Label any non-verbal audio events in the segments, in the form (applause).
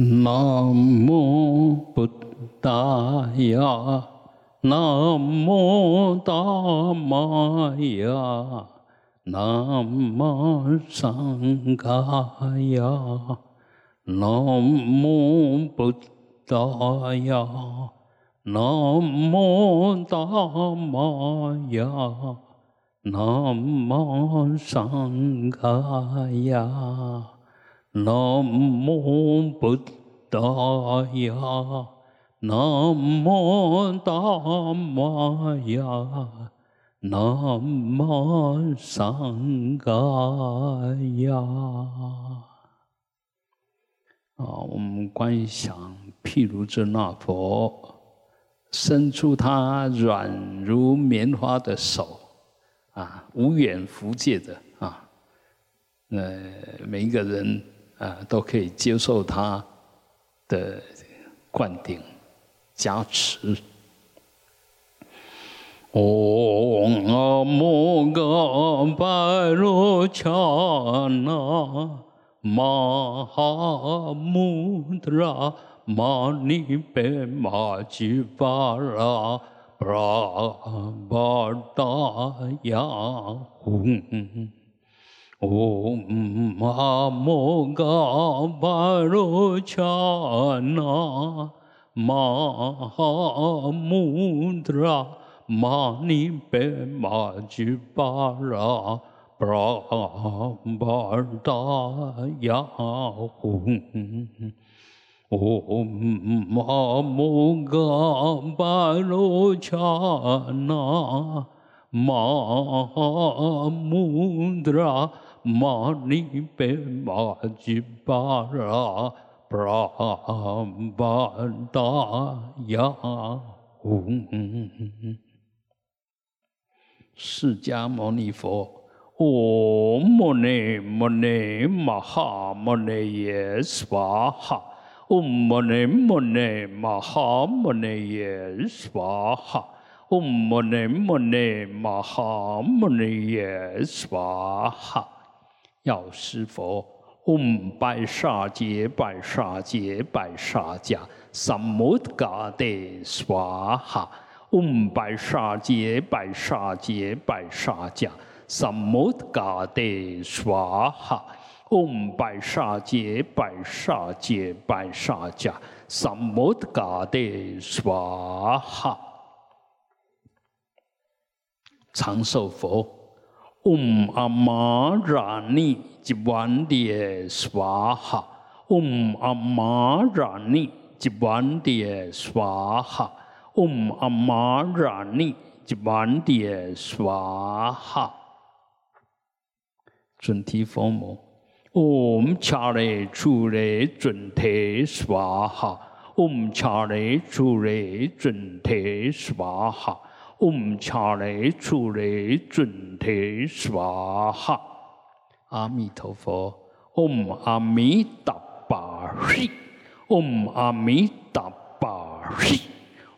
南无布达雅，南无达玛雅，南无桑伽雅，南无布达雅，南无达玛雅，南无桑伽雅。南无布达雅，南无达摩雅，南无桑伽雅。啊，我们观想，譬如这那佛伸出他软如棉花的手，啊，无远弗届的啊，呃，每一个人。啊，都可以接受他的灌顶加持。嗡阿摩嘎巴罗恰那玛哈穆达拉玛尼贝玛吉巴拉布拉巴达雅吽。嗡阿摩嘎巴罗恰那玛哈穆达拉玛尼贝玛吉巴拉布拉巴达雅吽。嗡阿摩嘎巴罗恰那玛哈穆达拉。玛尼贝玛吉巴拉布拉巴达雅吽，释迦牟尼佛，唵摩尼摩尼玛哈摩尼耶娑哈，唵摩尼摩尼玛哈摩尼耶娑哈药师佛，嗡白沙杰白沙杰白沙迦，三摩嘎德娑哈。嗡白沙杰白沙杰白沙迦，三摩嘎德娑哈。嗡白沙杰白沙杰白沙迦，三摩嘎德娑哈。长寿佛。嗡阿玛拉尼吉万迭娑哈，嗡阿玛拉尼吉万迭娑哈，嗡阿玛拉尼吉万迭娑哈。准提佛母，嗡恰雷出雷准提娑哈，嗡恰雷出雷准提娑哈。嗡恰雷出雷准提娑哈，阿弥陀佛，嗡阿弥达巴嘿，嗡阿弥达巴嘿，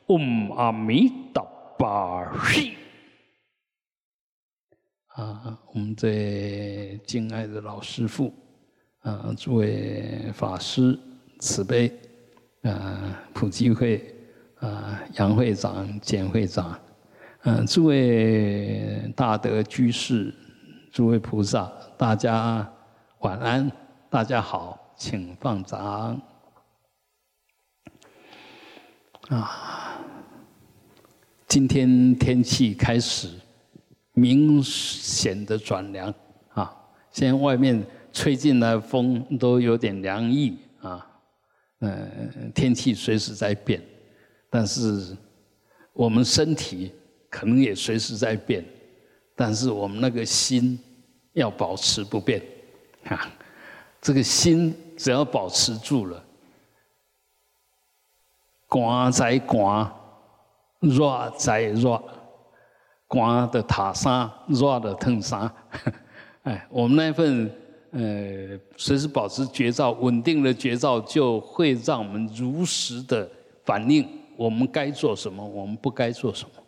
嗡阿弥达巴嘿。啊，我们最敬爱的老师傅，啊，诸位法师慈悲，啊，普济会，啊，杨会长、简会长。嗯，诸位大德居士，诸位菩萨，大家晚安，大家好，请放掌。啊，今天天气开始明显的转凉啊，现在外面吹进来风都有点凉意啊，嗯，天气随时在变，但是我们身体。可能也随时在变，但是我们那个心要保持不变啊！(laughs) 这个心只要保持住了，寒在寒，热在热，寒的塔山，热的腾山。(laughs) 哎，我们那份呃，随时保持觉照，稳定的觉照，就会让我们如实的反映我们该做什么，我们不该做什么。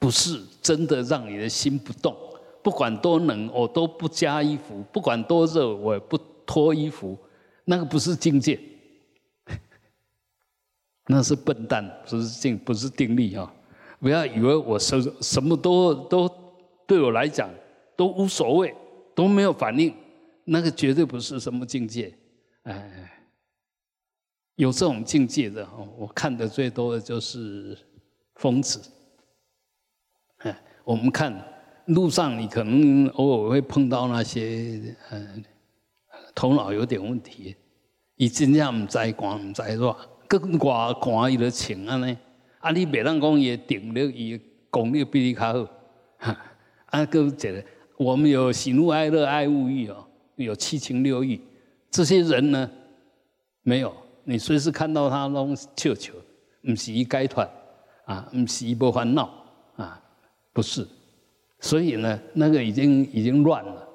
不是真的让你的心不动，不管多冷，我都不加衣服；不管多热，我也不脱衣服。那个不是境界，(laughs) 那是笨蛋，不是定不是定力啊！不要以为我什什么都都对我来讲都无所谓，都没有反应，那个绝对不是什么境界。哎，有这种境界的哦，我看的最多的就是疯子。我们看路上，你可能偶尔会碰到那些嗯，头脑有点问题，伊真正唔知管唔知是吧？更外看伊就穿安尼，啊，你别当讲伊定力，伊功力比你较好。哈，啊，个一个，我们有喜怒哀乐爱物欲哦，有七情六欲。这些人呢，没有，你随时看到他拢笑笑，唔是伊解脱啊，唔是伊无烦恼，不是，所以呢，那个已经已经乱了，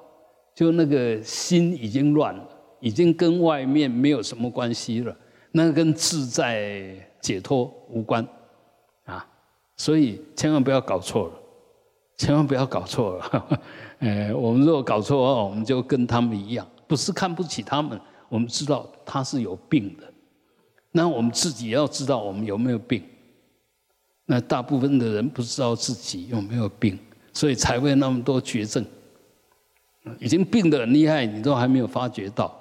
就那个心已经乱了，已经跟外面没有什么关系了，那跟自在解脱无关。啊，所以千万不要搞错了，千万不要搞错了，(laughs) 呃，我们如果搞错的话，我们就跟他们一样。不是看不起他们，我们知道他是有病的，那我们自己要知道我们有没有病。那大部分的人不知道自己有没有病，所以才会那么多绝症。已经病得很厉害，你都还没有发觉到。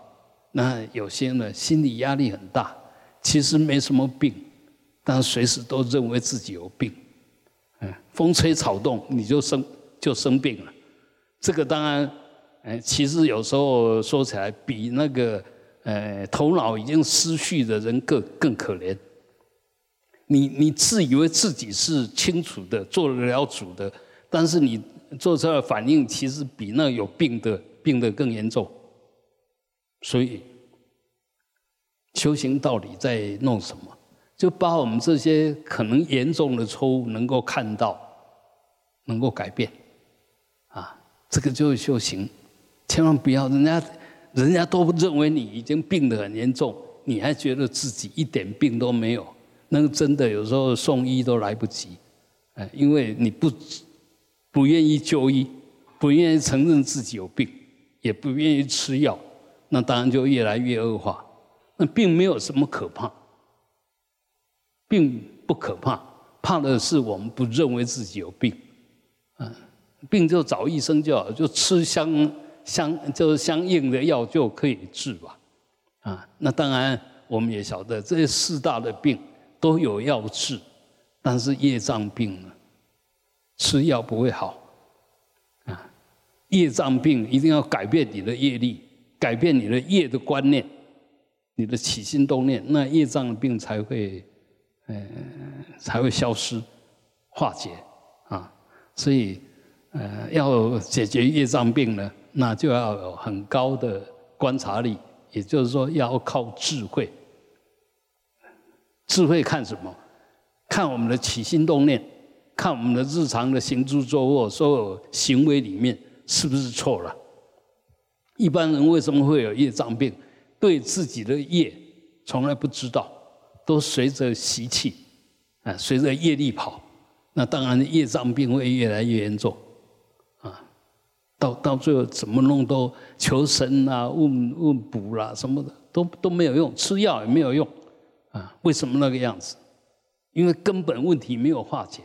那有些呢，心理压力很大，其实没什么病，但随时都认为自己有病。嗯，风吹草动你就生就生病了，这个当然。哎，其实有时候说起来，比那个呃头脑已经失序的人更更可怜。你你自以为自己是清楚的，做得了主的，但是你做出来的反应，其实比那有病的病的更严重。所以修行到底在弄什么？就把我们这些可能严重的错误能够看到，能够改变，啊，这个就是修行。千万不要，人家人家都认为你已经病得很严重，你还觉得自己一点病都没有，那个真的有时候送医都来不及，哎，因为你不不愿意就医，不愿意承认自己有病，也不愿意吃药，那当然就越来越恶化。那并没有什么可怕，并不可怕，怕的是我们不认为自己有病，嗯，病就找医生就好，就吃相。相就是相应的药就可以治吧，啊，那当然我们也晓得这四大的病都有药治，但是业障病呢，吃药不会好，啊，业障病一定要改变你的业力，改变你的业的观念，你的起心动念，那业障病才会，呃，才会消失化解啊，所以呃，要解决业障病呢。那就要有很高的观察力，也就是说要靠智慧。智慧看什么？看我们的起心动念，看我们的日常的行住坐卧，所有行为里面是不是错了？一般人为什么会有业障病？对自己的业从来不知道，都随着习气啊，随着业力跑，那当然业障病会越来越严重。啊到到最后怎么弄都求神啊、问问卜啦什么的都都没有用，吃药也没有用啊？为什么那个样子？因为根本问题没有化解，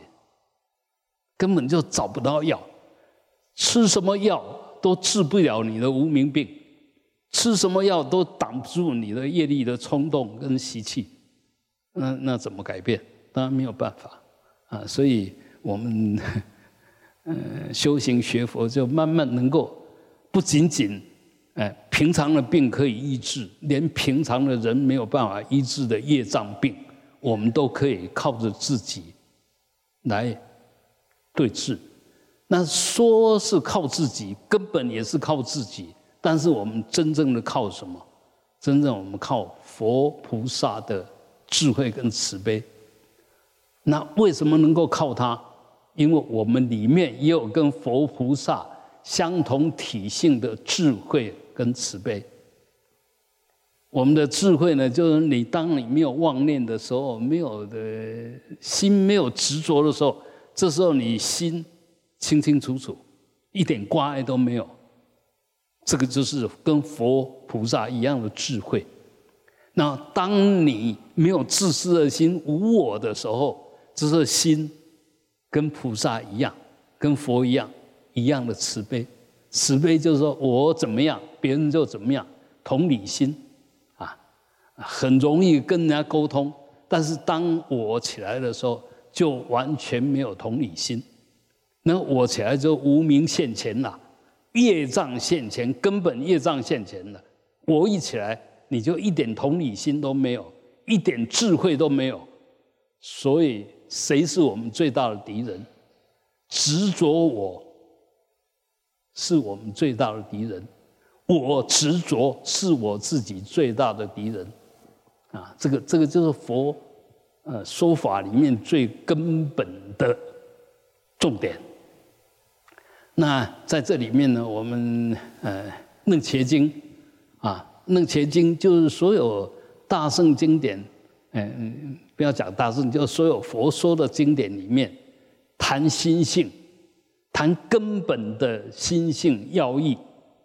根本就找不到药，吃什么药都治不了你的无名病，吃什么药都挡不住你的业力的冲动跟习气，那那怎么改变？当然没有办法啊！所以我们。嗯，(laughs) 修行学佛就慢慢能够，不仅仅，哎，平常的病可以医治，连平常的人没有办法医治的业障病，我们都可以靠着自己来对治。那说是靠自己，根本也是靠自己。但是我们真正的靠什么？真正我们靠佛菩萨的智慧跟慈悲。那为什么能够靠他？因为我们里面也有跟佛菩萨相同体性的智慧跟慈悲。我们的智慧呢，就是你当你没有妄念的时候，没有的心没有执着的时候，这时候你心清清楚楚，一点挂碍都没有。这个就是跟佛菩萨一样的智慧。那当你没有自私的心、无我的时候，这是心跟菩萨一样，跟佛一样，一样的慈悲。慈悲就是说我怎么样，别人就怎么样，同理心啊，很容易跟人家沟通。但是当我起来的时候，就完全没有同理心。那我起来就无名现前了，业障现前，根本业障现前了。我一起来，你就一点同理心都没有，一点智慧都没有。所以，谁是我们最大的敌人？执着我是我们最大的敌人，我执着是我自己最大的敌人。啊，这个这个就是佛呃说法里面最根本的重点。那在这里面呢，我们呃《楞伽经》啊，《楞伽经》就是所有大圣经典，嗯，不要讲大圣，就所有佛说的经典里面，谈心性，谈根本的心性要义，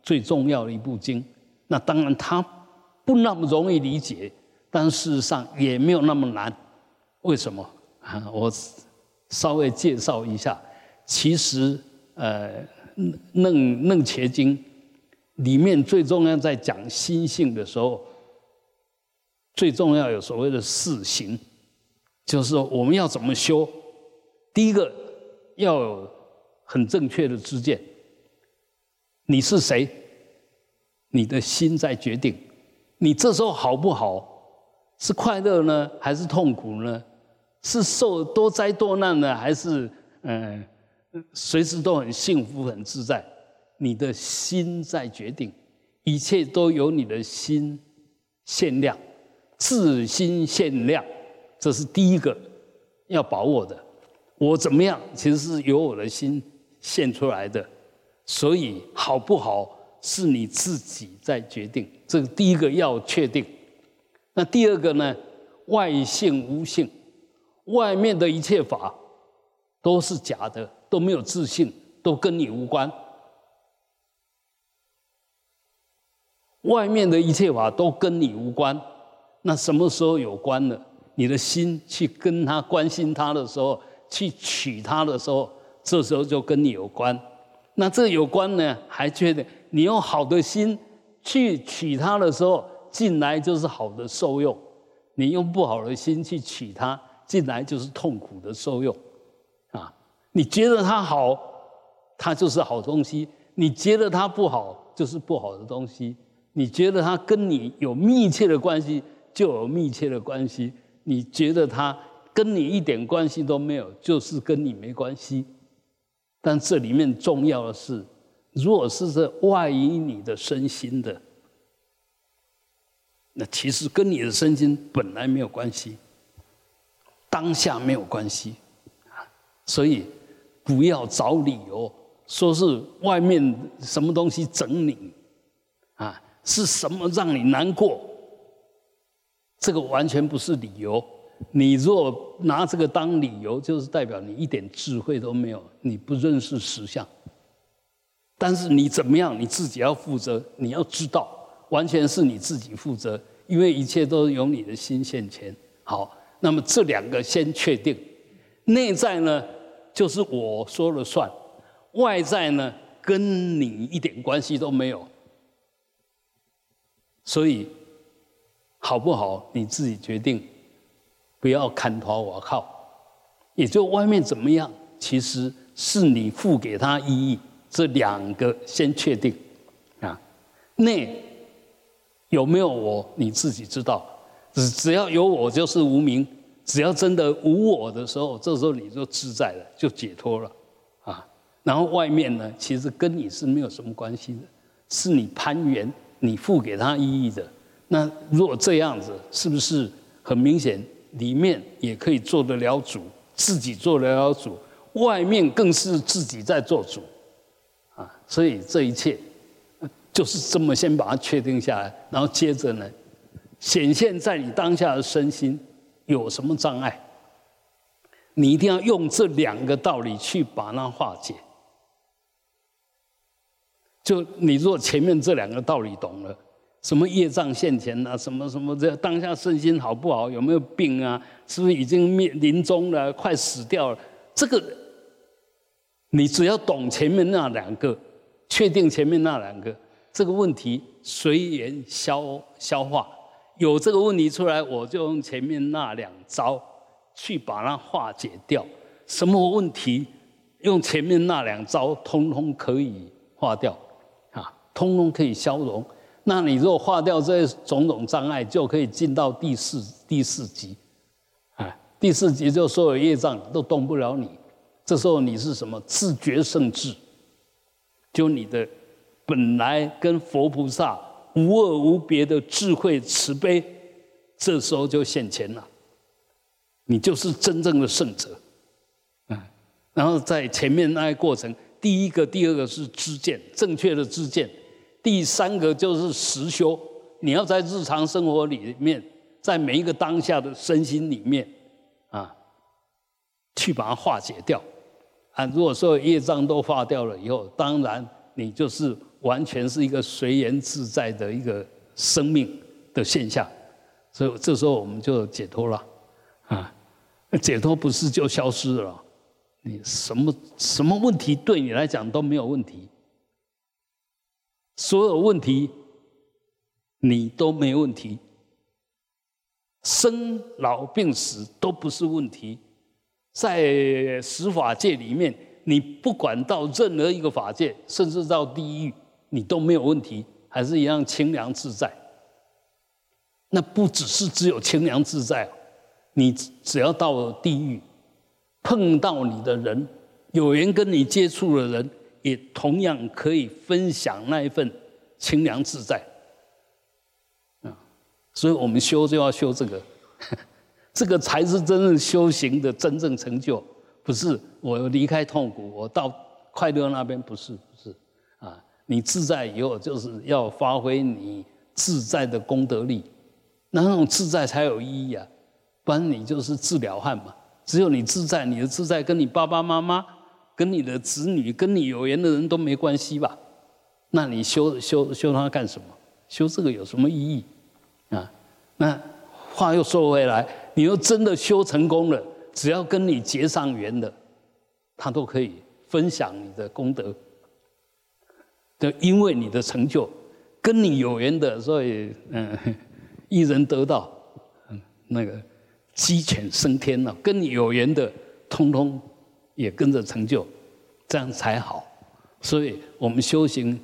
最重要的一部经。那当然它不那么容易理解，但事实上也没有那么难。为什么？啊，我稍微介绍一下，其实。呃，《楞楞伽经》里面最重要在讲心性的时候，最重要有所谓的四行，就是说我们要怎么修。第一个要有很正确的知见，你是谁？你的心在决定，你这时候好不好？是快乐呢，还是痛苦呢？是受多灾多难呢，还是嗯？随时都很幸福、很自在，你的心在决定，一切都由你的心限量，自心限量，这是第一个要把握的。我怎么样，其实是由我的心现出来的，所以好不好是你自己在决定。这个第一个要确定。那第二个呢？外性无性，外面的一切法都是假的。都没有自信，都跟你无关。外面的一切法都跟你无关，那什么时候有关呢？你的心去跟他关心他的时候，去取他的时候，这时候就跟你有关。那这有关呢？还觉得你用好的心去取它的时候，进来就是好的受用；你用不好的心去取它，进来就是痛苦的受用。啊你觉得它好，它就是好东西；你觉得它不好，就是不好的东西。你觉得它跟你有密切的关系，就有密切的关系；你觉得它跟你一点关系都没有，就是跟你没关系。但这里面重要的是，如果是这外于你的身心的，那其实跟你的身心本来没有关系，当下没有关系，所以。不要找理由，说是外面什么东西整你，啊，是什么让你难过？这个完全不是理由。你若拿这个当理由，就是代表你一点智慧都没有，你不认识实相。但是你怎么样，你自己要负责，你要知道，完全是你自己负责，因为一切都是由你的心现前。好，那么这两个先确定，内在呢？就是我说了算，外在呢跟你一点关系都没有，所以好不好你自己决定，不要看头我靠，也就外面怎么样，其实是你付给他意义，这两个先确定啊，内有没有我你自己知道，只只要有我就是无名。只要真的无我的时候，这时候你就自在了，就解脱了，啊。然后外面呢，其实跟你是没有什么关系的，是你攀缘，你付给他意义的。那如果这样子，是不是很明显？里面也可以做得了主，自己做得了主，外面更是自己在做主，啊。所以这一切就是这么先把它确定下来，然后接着呢，显现在你当下的身心。有什么障碍？你一定要用这两个道理去把它化解。就你若前面这两个道理懂了，什么业障现前啊，什么什么这当下身心好不好，有没有病啊？是不是已经面临终了，快死掉了？这个你只要懂前面那两个，确定前面那两个，这个问题随缘消消化。有这个问题出来，我就用前面那两招去把它化解掉。什么问题？用前面那两招，通通可以化掉，啊，通通可以消融。那你若化掉这种种障碍，就可以进到第四第四级，啊，第四级就所有业障都动不了你。这时候你是什么？自觉圣智，就你的本来跟佛菩萨无二无别的智慧慈悲，这时候就现前了。你就是真正的圣者，嗯。然后在前面那个过程，第一个、第二个是知见，正确的知见。第三个就是实修，你要在日常生活里面，在每一个当下的身心里面，啊，去把它化解掉。啊，如果说业障都化掉了以后，当然你就是完全是一个随缘自在的一个生命的现象。所以这时候我们就解脱了，啊，解脱不是就消失了，你什么什么问题对你来讲都没有问题。所有问题，你都没问题。生老病死都不是问题，在十法界里面，你不管到任何一个法界，甚至到地狱，你都没有问题，还是一样清凉自在。那不只是只有清凉自在，你只要到了地狱，碰到你的人，有缘跟你接触的人。也同样可以分享那一份清凉自在，啊，所以我们修就要修这个，(laughs) 这个才是真正修行的真正成就，不是我离开痛苦，我到快乐那边，不是不是，啊，你自在以后就是要发挥你自在的功德力，那种自在才有意义啊，不然你就是自了汉嘛，只有你自在，你的自在跟你爸爸妈妈。跟你的子女、跟你有缘的人都没关系吧？那你修修修它干什么？修这个有什么意义？啊？那话又说回来，你又真的修成功了，只要跟你结上缘的，他都可以分享你的功德。就因为你的成就，跟你有缘的，所以嗯，一人得道，嗯，那个鸡犬升天了。跟你有缘的，通通。也跟着成就，这样才好。所以我们修行，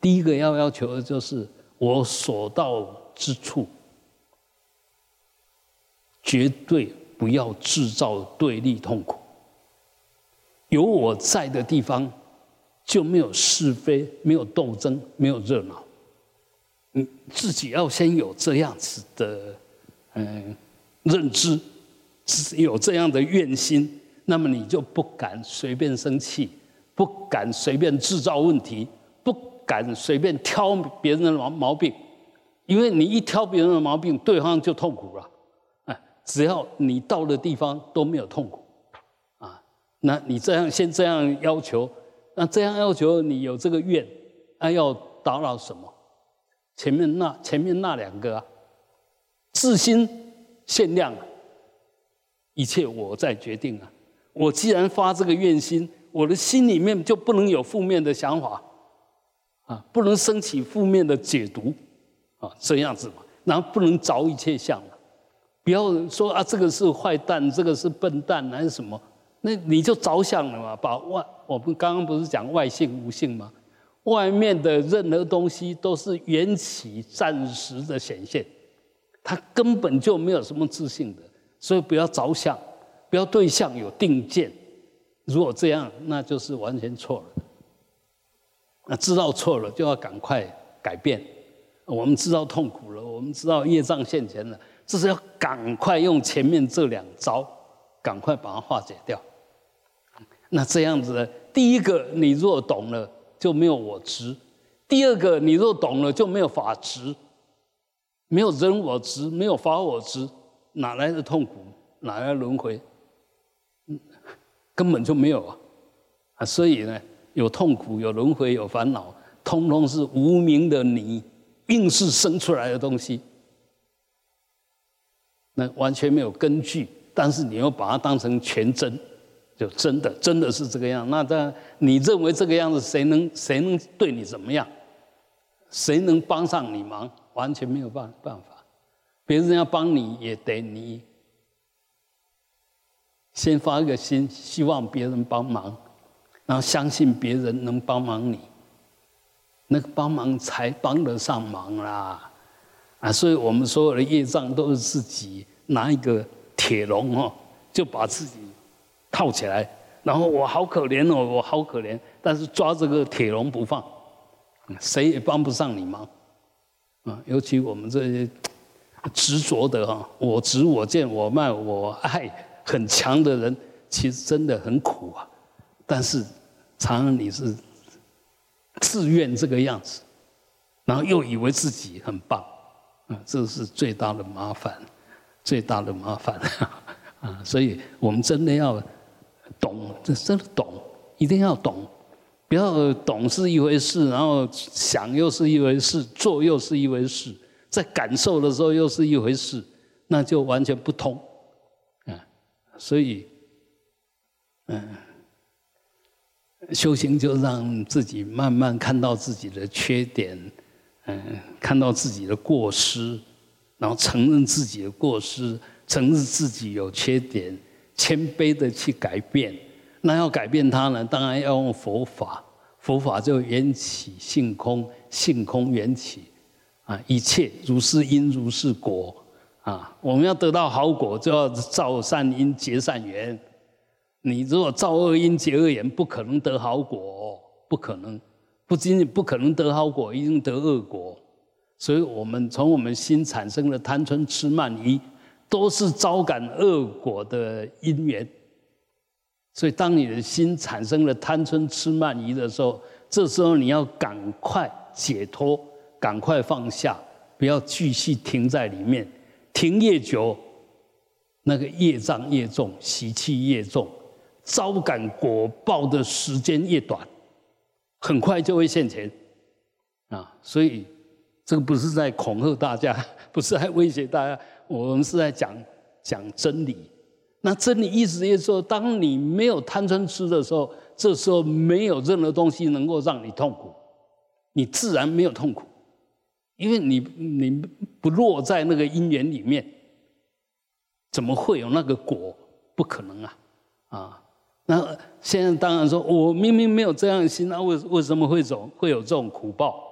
第一个要要求的就是我所到之处，绝对不要制造对立痛苦。有我在的地方，就没有是非，没有斗争，没有热闹。你自己要先有这样子的嗯认知，有这样的愿心。那么你就不敢随便生气，不敢随便制造问题，不敢随便挑别人的毛毛病，因为你一挑别人的毛病，对方就痛苦了。哎，只要你到的地方都没有痛苦，啊，那你这样先这样要求，那这样要求你有这个愿，那要打扰什么？前面那前面那两个啊，自心限量，一切我在决定啊。我既然发这个愿心，我的心里面就不能有负面的想法，啊，不能升起负面的解读，啊，这样子嘛，然后不能着一切相了不要说啊，这个是坏蛋，这个是笨蛋还是什么？那你就着相了嘛，把外，我们刚刚不是讲外性无性吗？外面的任何东西都是缘起暂时的显现，它根本就没有什么自信的，所以不要着相。不要对象有定见，如果这样，那就是完全错了。那知道错了，就要赶快改变。我们知道痛苦了，我们知道业障现前了，这是要赶快用前面这两招，赶快把它化解掉。那这样子，第一个，你若懂了，就没有我执；第二个，你若懂了，就没有法执，没有人我执，没有法我执，哪来的痛苦？哪来轮回？根本就没有啊！啊，所以呢，有痛苦，有轮回，有烦恼，通通是无名的你硬是生出来的东西，那完全没有根据。但是你又把它当成全真，就真的真的是这个样。那这你认为这个样子，谁能谁能对你怎么样？谁能帮上你忙？完全没有办办法。别人要帮你也得你先发个心，希望别人帮忙，然后相信别人能帮忙你，那个帮忙才帮得上忙啦。啊，所以我们所有的业障都是自己拿一个。铁笼哦，就把自己套起来，然后我好可怜哦，我好可怜，但是抓这个铁笼不放，谁也帮不上你忙，啊，尤其我们这些执着的哈，我执我见我卖我爱很强的人，其实真的很苦啊。但是常常你是自愿这个样子，然后又以为自己很棒，啊，这是最大的麻烦。最大的麻烦 (laughs) 啊，所以我们真的要懂，这真的懂，一定要懂，不要懂是一回事，然后想又是一回事，做又是一回事，在感受的时候又是一回事，那就完全不通。所以，嗯，修行就让自己慢慢看到自己的缺点，嗯，看到自己的过失。然后承认自己的过失，承认自己有缺点，谦卑的去改变。那要改变它呢？当然要用佛法。佛法就缘起性空，性空缘起，啊，一切如是因如是果，啊，我们要得到好果，就要造善因结善缘。你如果造恶因结恶缘，不可能得好果，不可能，不仅仅不可能得好果，一定得恶果。所以我们从我们心产生的贪嗔痴慢疑，都是招感恶果的因缘。所以当你的心产生了贪嗔痴慢疑的时候，这时候你要赶快解脱，赶快放下，不要继续停在里面。停越久，那个业障越重，习气越重，招感果报的时间越短，很快就会现前。啊，所以。这个不是在恐吓大家，不是在威胁大家，我们是在讲讲真理。那真理意思就是说，当你没有贪嗔痴的时候，这时候没有任何东西能够让你痛苦，你自然没有痛苦，因为你你不落在那个因缘里面，怎么会有那个果？不可能啊！啊，那现在当然说，我明明没有这样的心，那为为什么会走会有这种苦报？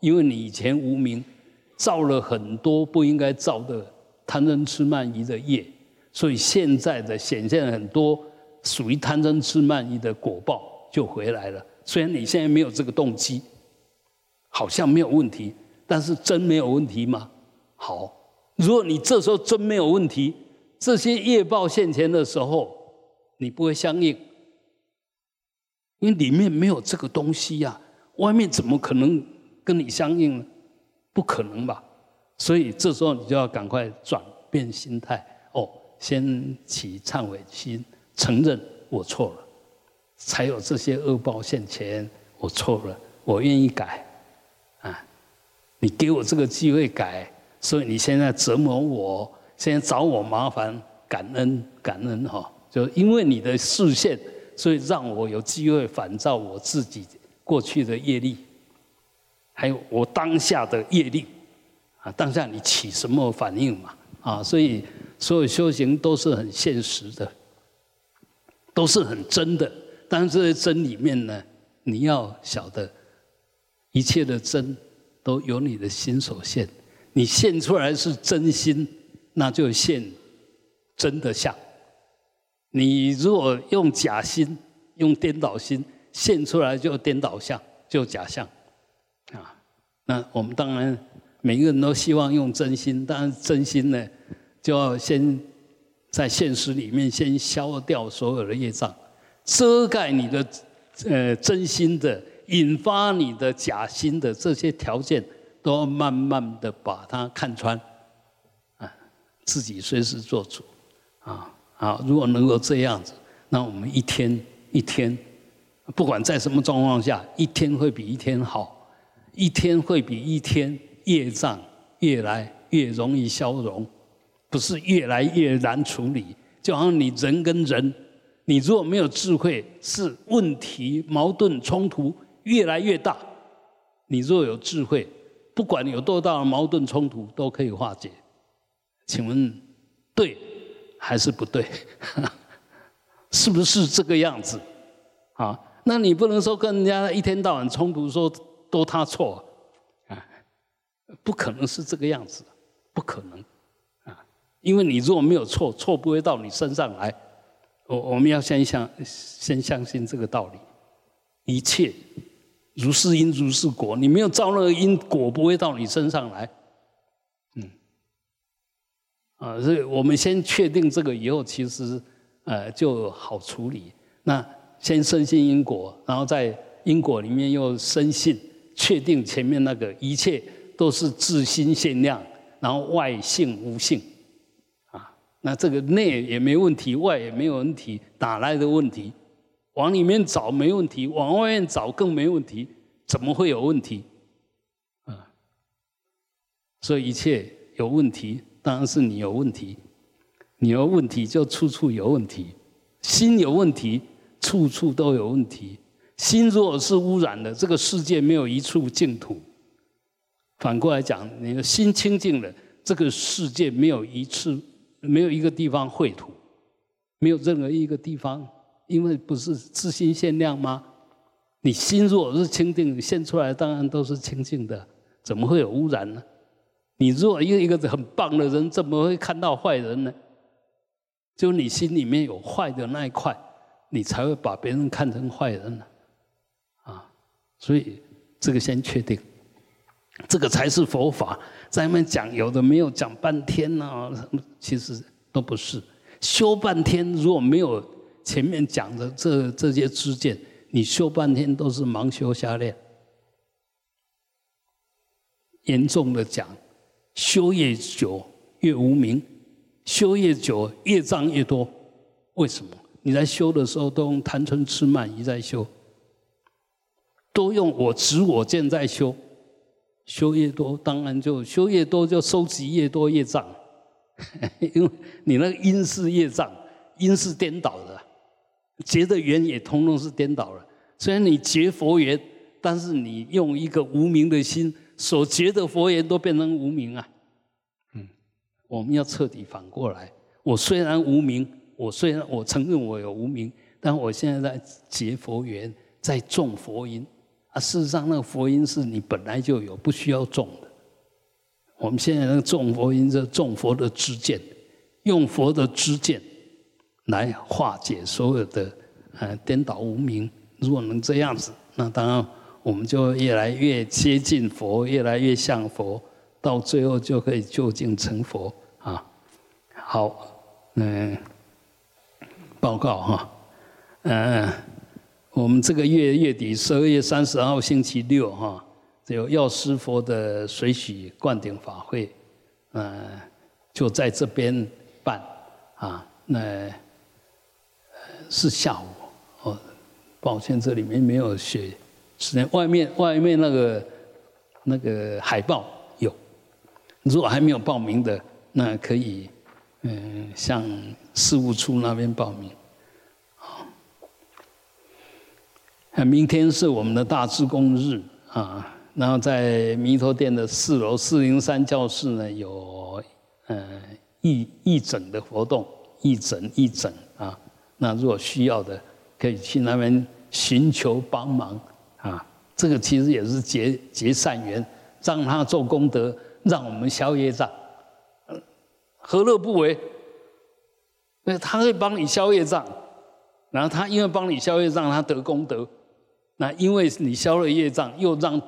因为你以前无名，造了很多不应该造的贪嗔痴慢疑的业，所以现在的显现很多属于贪嗔痴慢疑的果报就回来了。虽然你现在没有这个动机，好像没有问题，但是真没有问题吗？好，如果你这时候真没有问题，这些业报现前的时候，你不会相应，因为里面没有这个东西呀，外面怎么可能？跟你相应呢，不可能吧？所以这时候你就要赶快转变心态哦，先起忏悔心，承认我错了，才有这些恶报现前。我错了，我愿意改！你给我这个机会改，所以你现在折磨我，现在找我麻烦，感恩感恩哈！就因为你的视线，所以让我有机会反照我自己过去的业力。还有我当下的业力，啊，当下你起什么反应嘛？啊，所以所有修行都是很现实的，都是很真的。但是这些真里面呢，你要晓得，一切的真都由你的心所现。你现出来是真心，那就现真的相。你如果用假心、用颠倒心现出来，就颠倒相，就假相。啊，那我们当然每个人都希望用真心，但是真心呢，就要先在现实里面先消掉所有的业障，遮盖你的呃真心的，引发你的假心的这些条件，都要慢慢的把它看穿，啊，自己随时做主，啊啊，如果能够这样子，那我们一天一天，不管在什么状况下，一天会比一天好。一天会比一天业障越来越容易消融，不是越来越难处理。就好像你人跟人，你如果没有智慧，是问题、矛盾、冲突越来越大；你若有智慧，不管有多大的矛盾冲突都可以化解。请问对还是不对？(laughs) 是不是这个样子？啊，那你不能说跟人家一天到晚冲突，说都他错啊，不可能是这个样子，不可能啊，因为你如果没有错，错不会到你身上来。我我们要先相先相信这个道理，一切如是因如是果，你没有造那个因果，不会到你身上来。嗯，啊，所以我们先确定这个以后，其实。呃，就好处理。那先深信因果，然后在因果里面又深信，确定前面那个一切都是自心限量，然后外性无性，啊，那这个内也没问题，外也没有问题，哪来的问题？往里面找没问题，往外面找更没问题，怎么会有问题？啊，所以一切有问题，当然是你有问题。你有问题，就处处有问题；心有问题，处处都有问题。心若是污染的，这个世界没有一处净土。反过来讲，你的心清净了，这个世界没有一次、没有一个地方秽土，没有任何一个地方，因为不是自心限量吗？你心若是清净，现出来当然都是清净的，怎么会有污染呢？你若一个一个很棒的人，怎么会看到坏人呢？就你心里面有坏的那一块，你才会把别人看成坏人呢，啊，所以这个先确定，这个才是佛法。在那讲有的没有讲半天呢，其实都不是。修半天如果没有前面讲的这这些知见，你修半天都是盲修瞎练。严重的讲，修越久越无名。修越久，业障越多。为什么？你在修的时候都用贪嗔痴慢疑在修，都用我执我见在修。修越多，当然就修越多，就收集越多业障。(laughs) 因为你那个因是业障，因是颠倒的，结的缘也通通是颠倒了。虽然你结佛缘，但是你用一个无名的心所结的佛缘都变成无名啊。嗯我们要彻底反过来。我虽然无名，我虽然我承认我有无名，但我现在在结佛缘，在种佛因。啊，事实上那个佛因是你本来就有，不需要种的。我们现在那个种佛因是种佛的知见，用佛的知见来化解所有的呃颠倒无明。如果能这样子，那当然我们就越来越接近佛，越来越像佛。到最后就可以就近成佛啊！好，嗯，报告哈，嗯，我们这个月月底十二月三十号星期六哈，有药师佛的水洗灌顶法会，嗯，就在这边办啊，那是下午哦，抱歉这里面没有写时间，外面外面那个那个海报有。如果还没有报名的，那可以，嗯，向事务处那边报名。好，明天是我们的大智工日啊，然后在弥陀殿的四楼四零三教室呢，有嗯义义诊的活动，义诊义诊。那如果需要的，可以去那边寻求帮忙啊。这个其实也是结结善缘，让他做功德。让我们消业障，何乐不为？那他会帮你消业障，然后他因为帮你消业障，他得功德。那因为你消了业障，又让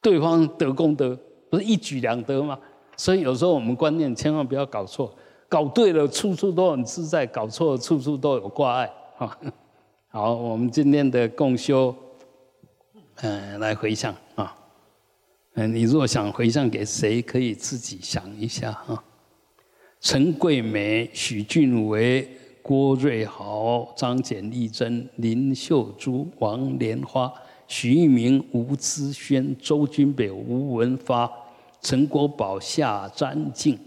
对方得功德，不是一举两得吗？所以有时候我们观念千万不要搞错，搞对了处处都很自在，搞错了处处都有挂碍。哈，(laughs) 好，我们今天的共修，嗯，来回向啊。嗯，你若想回向给谁，可以自己想一下啊。陈桂梅、许俊伟、郭瑞豪、张简丽珍、林秀珠、王莲花、徐玉明、吴资轩、周君北、吴文发、陈国宝、夏占静，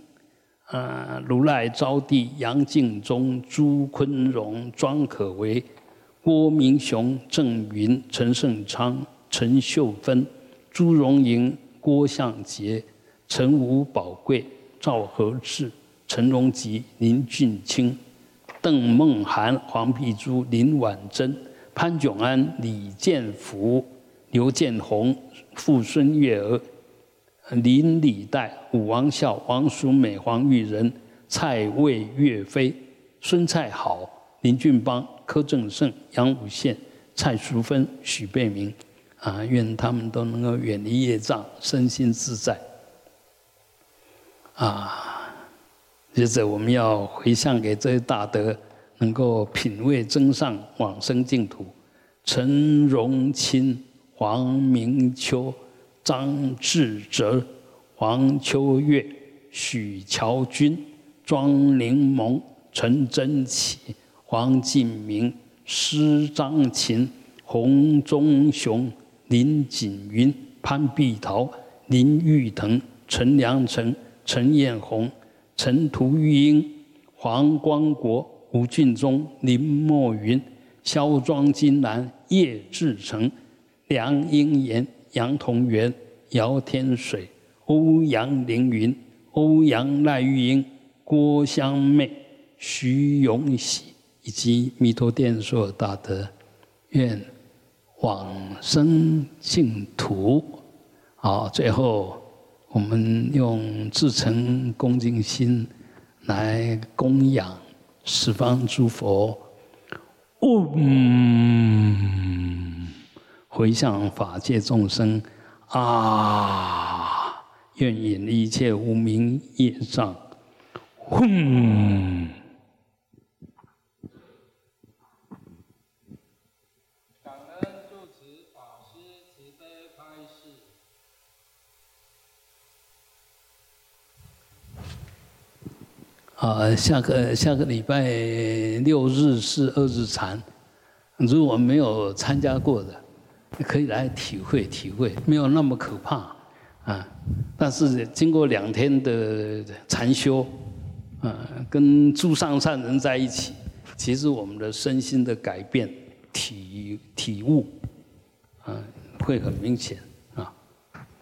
啊，如来招弟、杨敬忠、朱坤荣、庄可为、郭明雄、郑云、陈胜昌、陈秀芬、朱荣莹、郭向杰、陈武宝贵、赵和志、陈荣吉、林俊清、邓梦涵、黄碧珠、林婉珍。潘炯安、李建福、刘建宏、傅孙月娥、林李代、武王孝、王淑美、黄玉仁、蔡魏、岳飞、孙蔡好、林俊邦、柯正胜、杨武宪、蔡淑芬、许贝明，啊，愿他们都能够远离业障，身心自在。啊，接着我们要回向给这些大德。能够品味真上往生净土，陈荣清、黄明秋、张志哲、黄秋月、许乔军、庄凌蒙、陈真奇、黄敬明、施张琴、洪忠雄、林锦云、潘碧桃、林玉腾、陈良成、陈艳红、陈图玉英、黄光国。吴俊忠、林墨云、肖庄金兰、叶志成、梁英言、杨同元、姚天水、欧阳凌云、欧阳赖玉英、郭香妹、徐永喜以及弥陀殿所有大德，愿往生净土。好，最后我们用至诚恭敬心来供养。十方诸佛，嗡，回向法界众生，啊，愿引一切无明业障，嗡。啊，下个下个礼拜六日是二日禅，如果没有参加过的，可以来体会体会，没有那么可怕啊。但是经过两天的禅修，啊，跟诸上善人在一起，其实我们的身心的改变体体悟，啊，会很明显。